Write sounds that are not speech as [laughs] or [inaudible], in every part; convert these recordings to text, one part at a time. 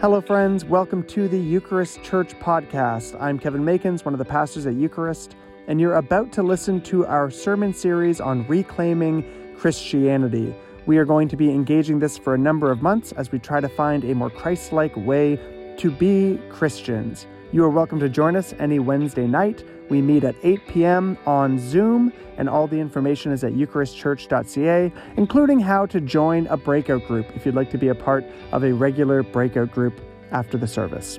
Hello, friends. Welcome to the Eucharist Church podcast. I'm Kevin Makins, one of the pastors at Eucharist, and you're about to listen to our sermon series on reclaiming Christianity. We are going to be engaging this for a number of months as we try to find a more Christ like way to be Christians. You are welcome to join us any Wednesday night. We meet at 8 p.m. on Zoom, and all the information is at eucharistchurch.ca, including how to join a breakout group if you'd like to be a part of a regular breakout group after the service.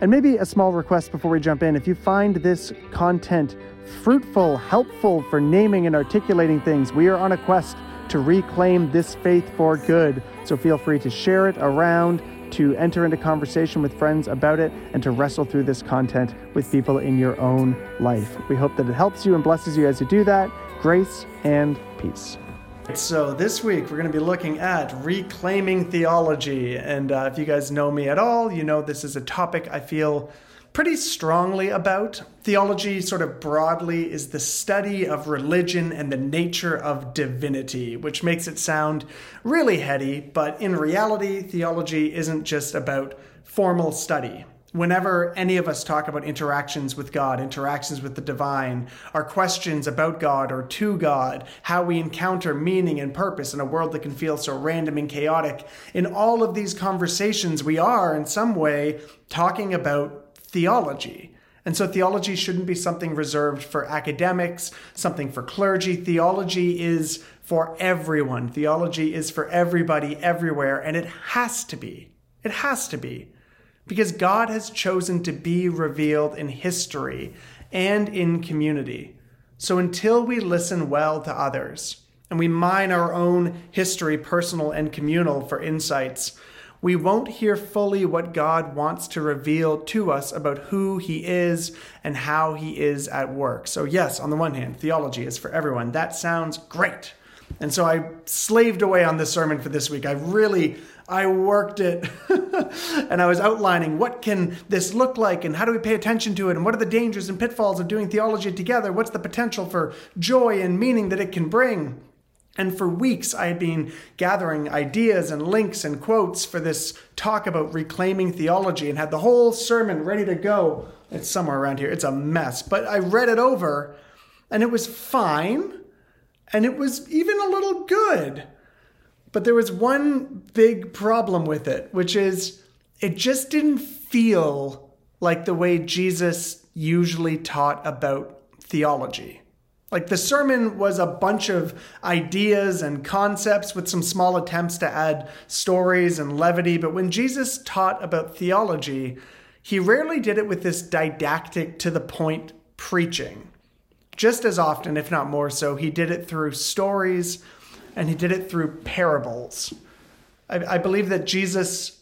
And maybe a small request before we jump in if you find this content fruitful, helpful for naming and articulating things, we are on a quest to reclaim this faith for good. So feel free to share it around to enter into conversation with friends about it and to wrestle through this content with people in your own life. We hope that it helps you and blesses you as you do that. Grace and peace. So, this week we're going to be looking at reclaiming theology. And uh, if you guys know me at all, you know this is a topic I feel pretty strongly about. Theology, sort of broadly, is the study of religion and the nature of divinity, which makes it sound really heady, but in reality, theology isn't just about formal study. Whenever any of us talk about interactions with God, interactions with the divine, our questions about God or to God, how we encounter meaning and purpose in a world that can feel so random and chaotic, in all of these conversations, we are in some way talking about theology. And so theology shouldn't be something reserved for academics, something for clergy. Theology is for everyone. Theology is for everybody, everywhere, and it has to be. It has to be. Because God has chosen to be revealed in history and in community. So until we listen well to others and we mine our own history, personal and communal, for insights, we won't hear fully what God wants to reveal to us about who He is and how He is at work. So, yes, on the one hand, theology is for everyone. That sounds great. And so I slaved away on this sermon for this week. I really I worked it [laughs] and I was outlining what can this look like and how do we pay attention to it and what are the dangers and pitfalls of doing theology together? What's the potential for joy and meaning that it can bring? And for weeks, I had been gathering ideas and links and quotes for this talk about reclaiming theology and had the whole sermon ready to go. It's somewhere around here. It's a mess. But I read it over and it was fine. And it was even a little good. But there was one big problem with it, which is it just didn't feel like the way Jesus usually taught about theology. Like the sermon was a bunch of ideas and concepts with some small attempts to add stories and levity, but when Jesus taught about theology, he rarely did it with this didactic to the point preaching. Just as often, if not more so, he did it through stories and he did it through parables. I, I believe that Jesus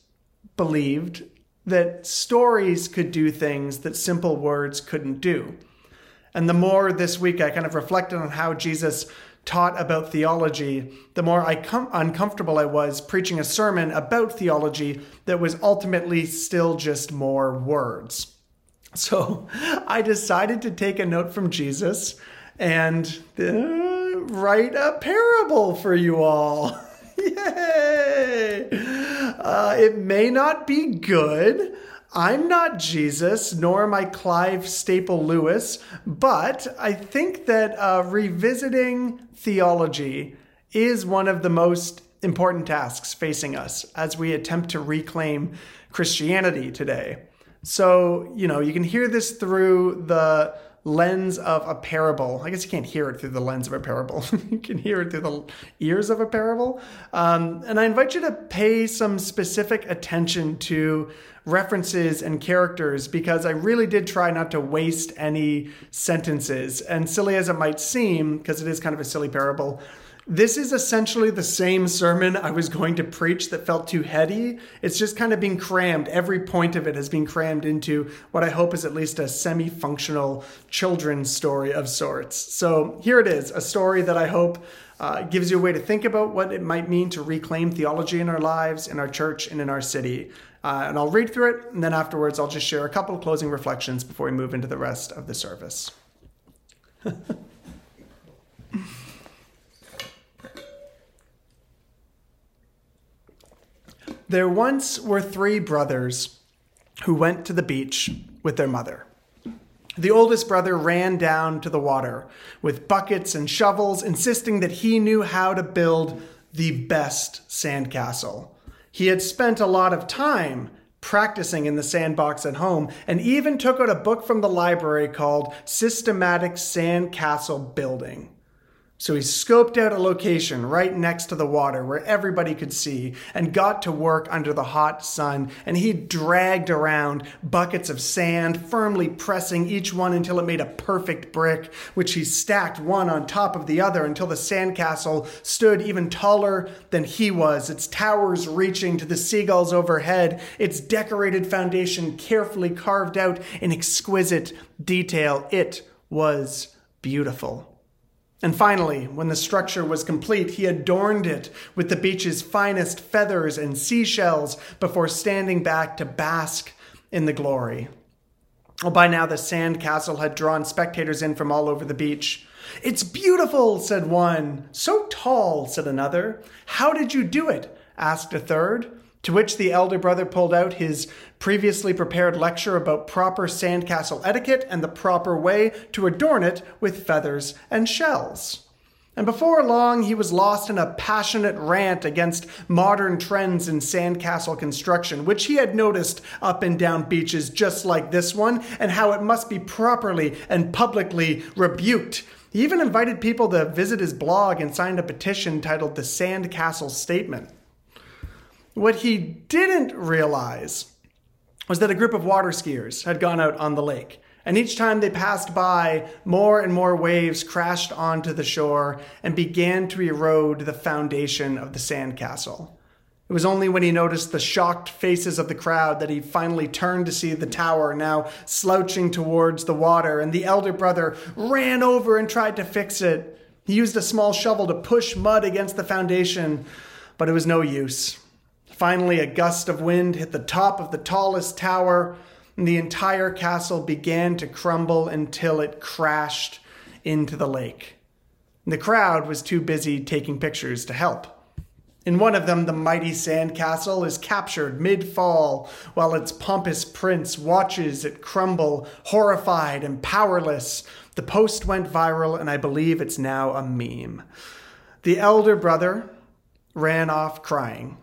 believed that stories could do things that simple words couldn't do. And the more this week I kind of reflected on how Jesus taught about theology, the more I com- uncomfortable I was preaching a sermon about theology that was ultimately still just more words. [laughs] So I decided to take a note from Jesus and uh, write a parable for you all. [laughs] Yay! Uh, it may not be good. I'm not Jesus, nor am I Clive Staple Lewis, but I think that uh, revisiting theology is one of the most important tasks facing us as we attempt to reclaim Christianity today. So, you know, you can hear this through the lens of a parable. I guess you can't hear it through the lens of a parable. [laughs] you can hear it through the ears of a parable. Um, and I invite you to pay some specific attention to references and characters because I really did try not to waste any sentences. And silly as it might seem, because it is kind of a silly parable, this is essentially the same sermon I was going to preach that felt too heady. It's just kind of being crammed. Every point of it has been crammed into what I hope is at least a semi functional children's story of sorts. So here it is a story that I hope uh, gives you a way to think about what it might mean to reclaim theology in our lives, in our church, and in our city. Uh, and I'll read through it, and then afterwards, I'll just share a couple of closing reflections before we move into the rest of the service. [laughs] There once were three brothers who went to the beach with their mother. The oldest brother ran down to the water with buckets and shovels, insisting that he knew how to build the best sandcastle. He had spent a lot of time practicing in the sandbox at home and even took out a book from the library called Systematic Sandcastle Building. So he scoped out a location right next to the water where everybody could see and got to work under the hot sun. And he dragged around buckets of sand, firmly pressing each one until it made a perfect brick, which he stacked one on top of the other until the sandcastle stood even taller than he was, its towers reaching to the seagulls overhead, its decorated foundation carefully carved out in exquisite detail. It was beautiful. And finally, when the structure was complete, he adorned it with the beach's finest feathers and seashells before standing back to bask in the glory. Well, by now, the sand castle had drawn spectators in from all over the beach. It's beautiful, said one. So tall, said another. How did you do it? asked a third. To which the elder brother pulled out his previously prepared lecture about proper sandcastle etiquette and the proper way to adorn it with feathers and shells. And before long, he was lost in a passionate rant against modern trends in sandcastle construction, which he had noticed up and down beaches just like this one, and how it must be properly and publicly rebuked. He even invited people to visit his blog and signed a petition titled the Sandcastle Statement. What he didn't realize was that a group of water skiers had gone out on the lake. And each time they passed by, more and more waves crashed onto the shore and began to erode the foundation of the sandcastle. It was only when he noticed the shocked faces of the crowd that he finally turned to see the tower now slouching towards the water, and the elder brother ran over and tried to fix it. He used a small shovel to push mud against the foundation, but it was no use. Finally, a gust of wind hit the top of the tallest tower, and the entire castle began to crumble until it crashed into the lake. The crowd was too busy taking pictures to help. In one of them, the mighty sand castle is captured mid fall while its pompous prince watches it crumble, horrified and powerless. The post went viral, and I believe it's now a meme. The elder brother ran off crying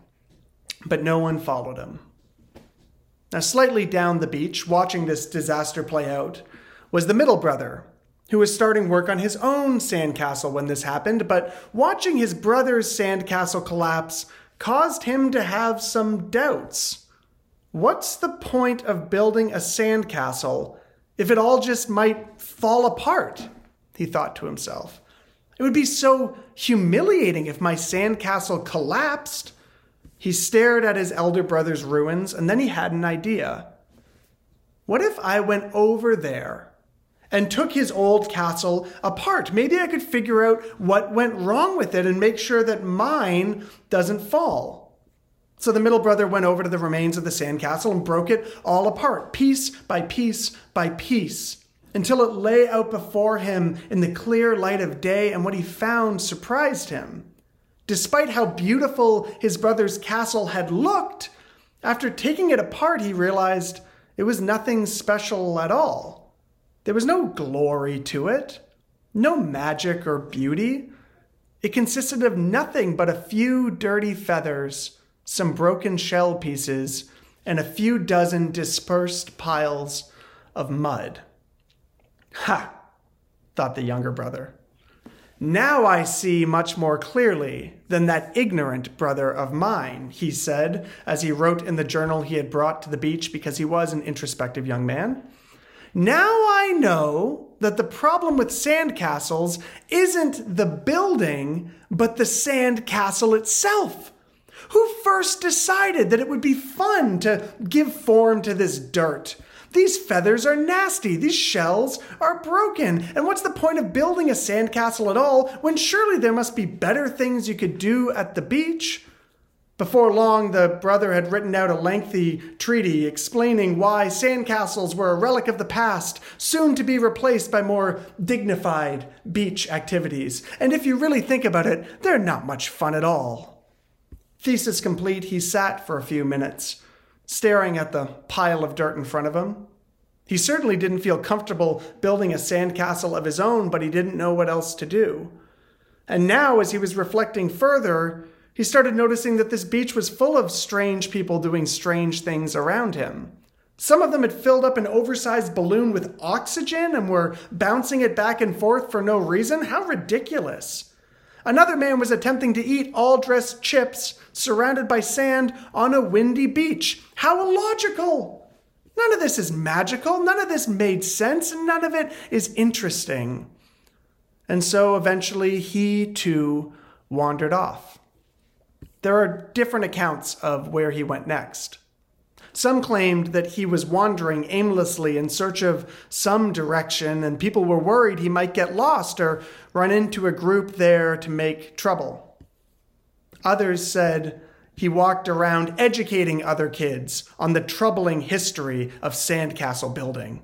but no one followed him. Now, slightly down the beach, watching this disaster play out, was the middle brother, who was starting work on his own sandcastle when this happened, but watching his brother's sandcastle collapse caused him to have some doubts. What's the point of building a sandcastle if it all just might fall apart? He thought to himself. It would be so humiliating if my sandcastle collapsed. He stared at his elder brother's ruins and then he had an idea. What if I went over there and took his old castle apart? Maybe I could figure out what went wrong with it and make sure that mine doesn't fall. So the middle brother went over to the remains of the sandcastle and broke it all apart, piece by piece by piece, until it lay out before him in the clear light of day, and what he found surprised him. Despite how beautiful his brother's castle had looked, after taking it apart, he realized it was nothing special at all. There was no glory to it, no magic or beauty. It consisted of nothing but a few dirty feathers, some broken shell pieces, and a few dozen dispersed piles of mud. Ha! thought the younger brother. Now I see much more clearly than that ignorant brother of mine, he said, as he wrote in the journal he had brought to the beach because he was an introspective young man. Now I know that the problem with sandcastles isn't the building, but the sandcastle itself. Who first decided that it would be fun to give form to this dirt? These feathers are nasty. These shells are broken. And what's the point of building a sandcastle at all when surely there must be better things you could do at the beach? Before long, the brother had written out a lengthy treaty explaining why sandcastles were a relic of the past, soon to be replaced by more dignified beach activities. And if you really think about it, they're not much fun at all. Thesis complete, he sat for a few minutes, staring at the pile of dirt in front of him. He certainly didn't feel comfortable building a sandcastle of his own, but he didn't know what else to do. And now, as he was reflecting further, he started noticing that this beach was full of strange people doing strange things around him. Some of them had filled up an oversized balloon with oxygen and were bouncing it back and forth for no reason. How ridiculous! Another man was attempting to eat all dressed chips surrounded by sand on a windy beach. How illogical! None of this is magical, none of this made sense, and none of it is interesting. And so eventually he too wandered off. There are different accounts of where he went next. Some claimed that he was wandering aimlessly in search of some direction, and people were worried he might get lost or run into a group there to make trouble. Others said he walked around educating other kids on the troubling history of sandcastle building.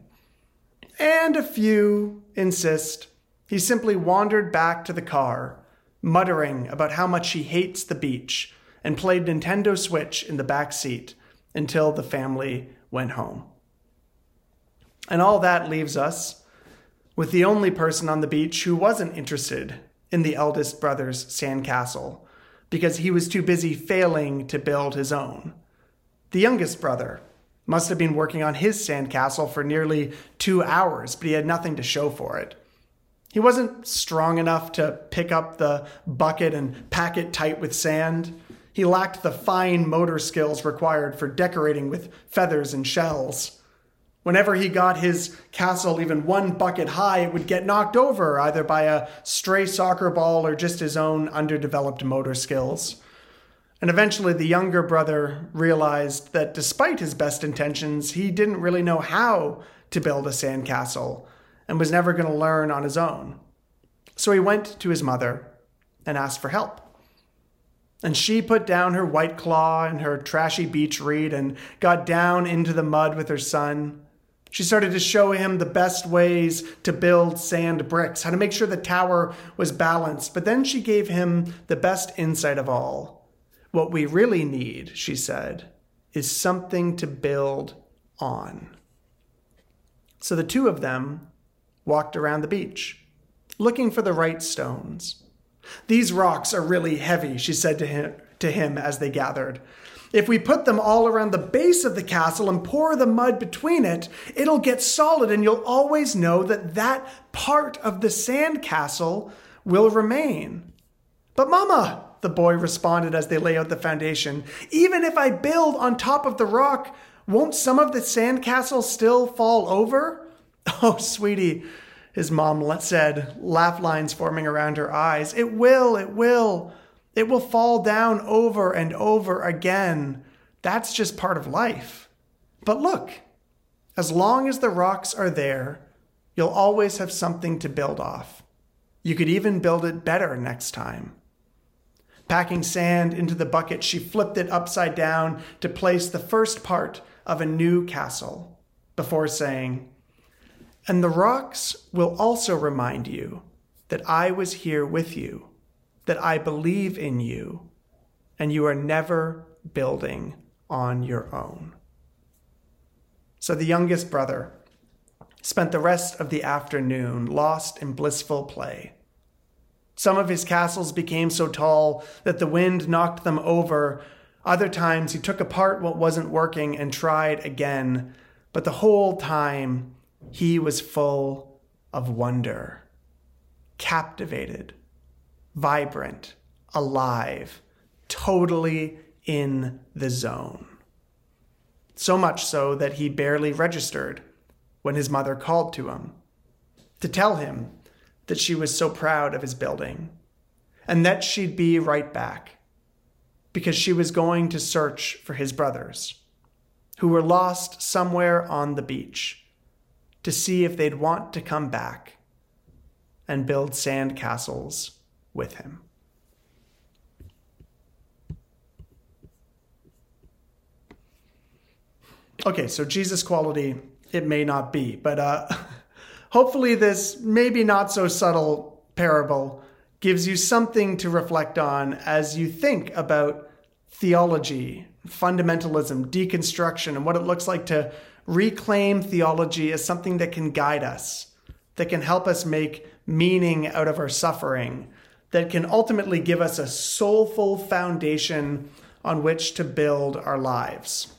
And a few insist he simply wandered back to the car, muttering about how much he hates the beach, and played Nintendo Switch in the back seat until the family went home. And all that leaves us with the only person on the beach who wasn't interested in the eldest brother's sandcastle because he was too busy failing to build his own. The youngest brother must have been working on his sandcastle for nearly two hours, but he had nothing to show for it. He wasn't strong enough to pick up the bucket and pack it tight with sand. He lacked the fine motor skills required for decorating with feathers and shells. Whenever he got his castle even one bucket high, it would get knocked over either by a stray soccer ball or just his own underdeveloped motor skills. And eventually, the younger brother realized that despite his best intentions, he didn't really know how to build a sandcastle and was never going to learn on his own. So he went to his mother and asked for help. And she put down her white claw and her trashy beach read and got down into the mud with her son. She started to show him the best ways to build sand bricks, how to make sure the tower was balanced. But then she gave him the best insight of all. What we really need, she said, is something to build on. So the two of them walked around the beach, looking for the right stones. These rocks are really heavy, she said to him, to him as they gathered. If we put them all around the base of the castle and pour the mud between it, it'll get solid and you'll always know that that part of the sand castle will remain. But, Mama, the boy responded as they lay out the foundation, even if I build on top of the rock, won't some of the sand castle still fall over? [laughs] Oh, sweetie, his mom said, laugh lines forming around her eyes. It will, it will. It will fall down over and over again. That's just part of life. But look, as long as the rocks are there, you'll always have something to build off. You could even build it better next time. Packing sand into the bucket, she flipped it upside down to place the first part of a new castle before saying, and the rocks will also remind you that I was here with you, that I believe in you, and you are never building on your own. So the youngest brother spent the rest of the afternoon lost in blissful play. Some of his castles became so tall that the wind knocked them over. Other times he took apart what wasn't working and tried again. But the whole time he was full of wonder, captivated, vibrant, alive, totally in the zone. So much so that he barely registered when his mother called to him to tell him that she was so proud of his building and that she'd be right back because she was going to search for his brothers who were lost somewhere on the beach to see if they'd want to come back and build sand castles with him. Okay, so Jesus quality, it may not be, but uh, [laughs] hopefully, this maybe not so subtle parable gives you something to reflect on as you think about theology, fundamentalism, deconstruction, and what it looks like to reclaim theology as something that can guide us, that can help us make meaning out of our suffering, that can ultimately give us a soulful foundation on which to build our lives.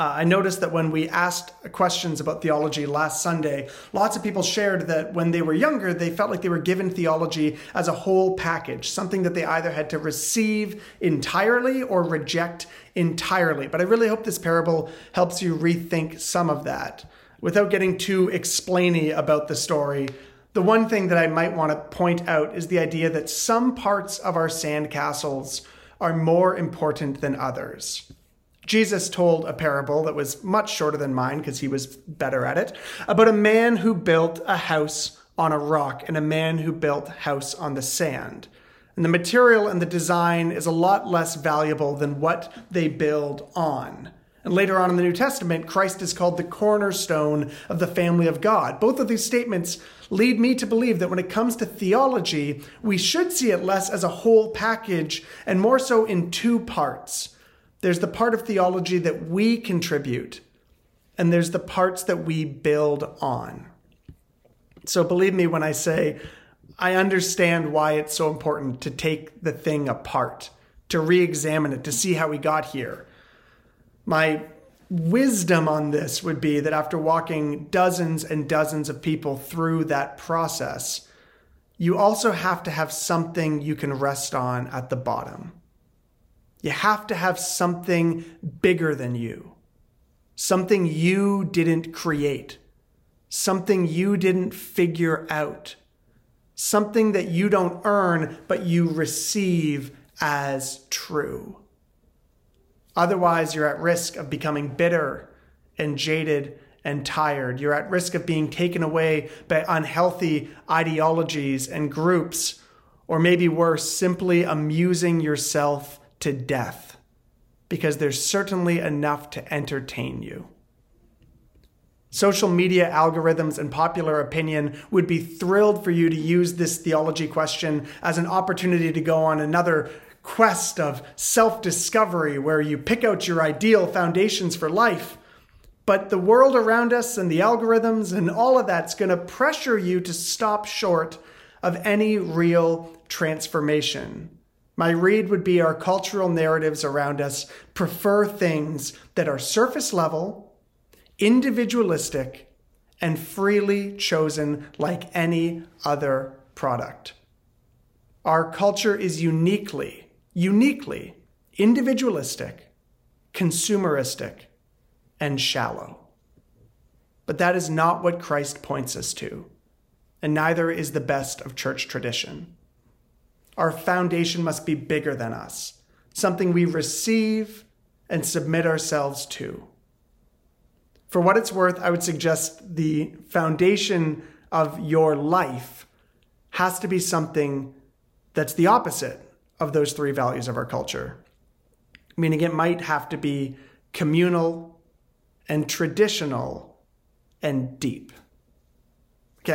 Uh, I noticed that when we asked questions about theology last Sunday, lots of people shared that when they were younger, they felt like they were given theology as a whole package, something that they either had to receive entirely or reject entirely. But I really hope this parable helps you rethink some of that. Without getting too explainy about the story, the one thing that I might want to point out is the idea that some parts of our sandcastles are more important than others. Jesus told a parable that was much shorter than mine because he was better at it about a man who built a house on a rock and a man who built house on the sand. And the material and the design is a lot less valuable than what they build on. And later on in the New Testament, Christ is called the cornerstone of the family of God. Both of these statements lead me to believe that when it comes to theology, we should see it less as a whole package and more so in two parts. There's the part of theology that we contribute, and there's the parts that we build on. So believe me when I say, I understand why it's so important to take the thing apart, to re examine it, to see how we got here. My wisdom on this would be that after walking dozens and dozens of people through that process, you also have to have something you can rest on at the bottom. You have to have something bigger than you, something you didn't create, something you didn't figure out, something that you don't earn, but you receive as true. Otherwise, you're at risk of becoming bitter and jaded and tired. You're at risk of being taken away by unhealthy ideologies and groups, or maybe worse, simply amusing yourself to death because there's certainly enough to entertain you. Social media algorithms and popular opinion would be thrilled for you to use this theology question as an opportunity to go on another quest of self discovery where you pick out your ideal foundations for life. But the world around us and the algorithms and all of that's going to pressure you to stop short of any real transformation. My read would be our cultural narratives around us prefer things that are surface level, individualistic, and freely chosen like any other product. Our culture is uniquely, uniquely individualistic, consumeristic, and shallow. But that is not what Christ points us to, and neither is the best of church tradition. Our foundation must be bigger than us, something we receive and submit ourselves to. For what it's worth, I would suggest the foundation of your life has to be something that's the opposite of those three values of our culture. Meaning it might have to be communal and traditional and deep.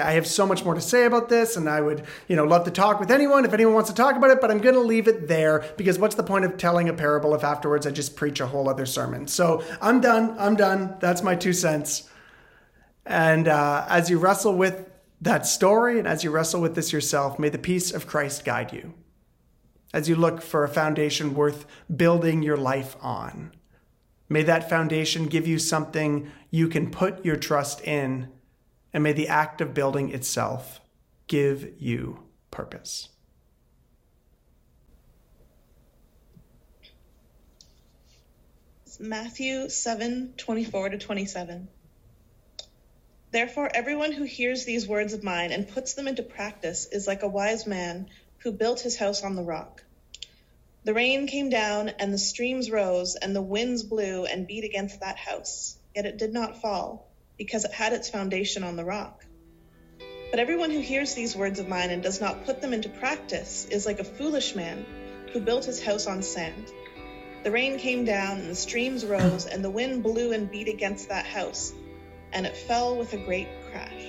I have so much more to say about this, and I would, you know, love to talk with anyone if anyone wants to talk about it, but I'm going to leave it there because what's the point of telling a parable if afterwards I just preach a whole other sermon? So I'm done. I'm done. That's my two cents. And uh, as you wrestle with that story and as you wrestle with this yourself, may the peace of Christ guide you as you look for a foundation worth building your life on. May that foundation give you something you can put your trust in and may the act of building itself give you purpose. Matthew 7 24 to 27. Therefore, everyone who hears these words of mine and puts them into practice is like a wise man who built his house on the rock. The rain came down, and the streams rose, and the winds blew and beat against that house, yet it did not fall because it had its foundation on the rock. But everyone who hears these words of mine and does not put them into practice is like a foolish man who built his house on sand. The rain came down, and the streams rose, and the wind blew and beat against that house, and it fell with a great crash.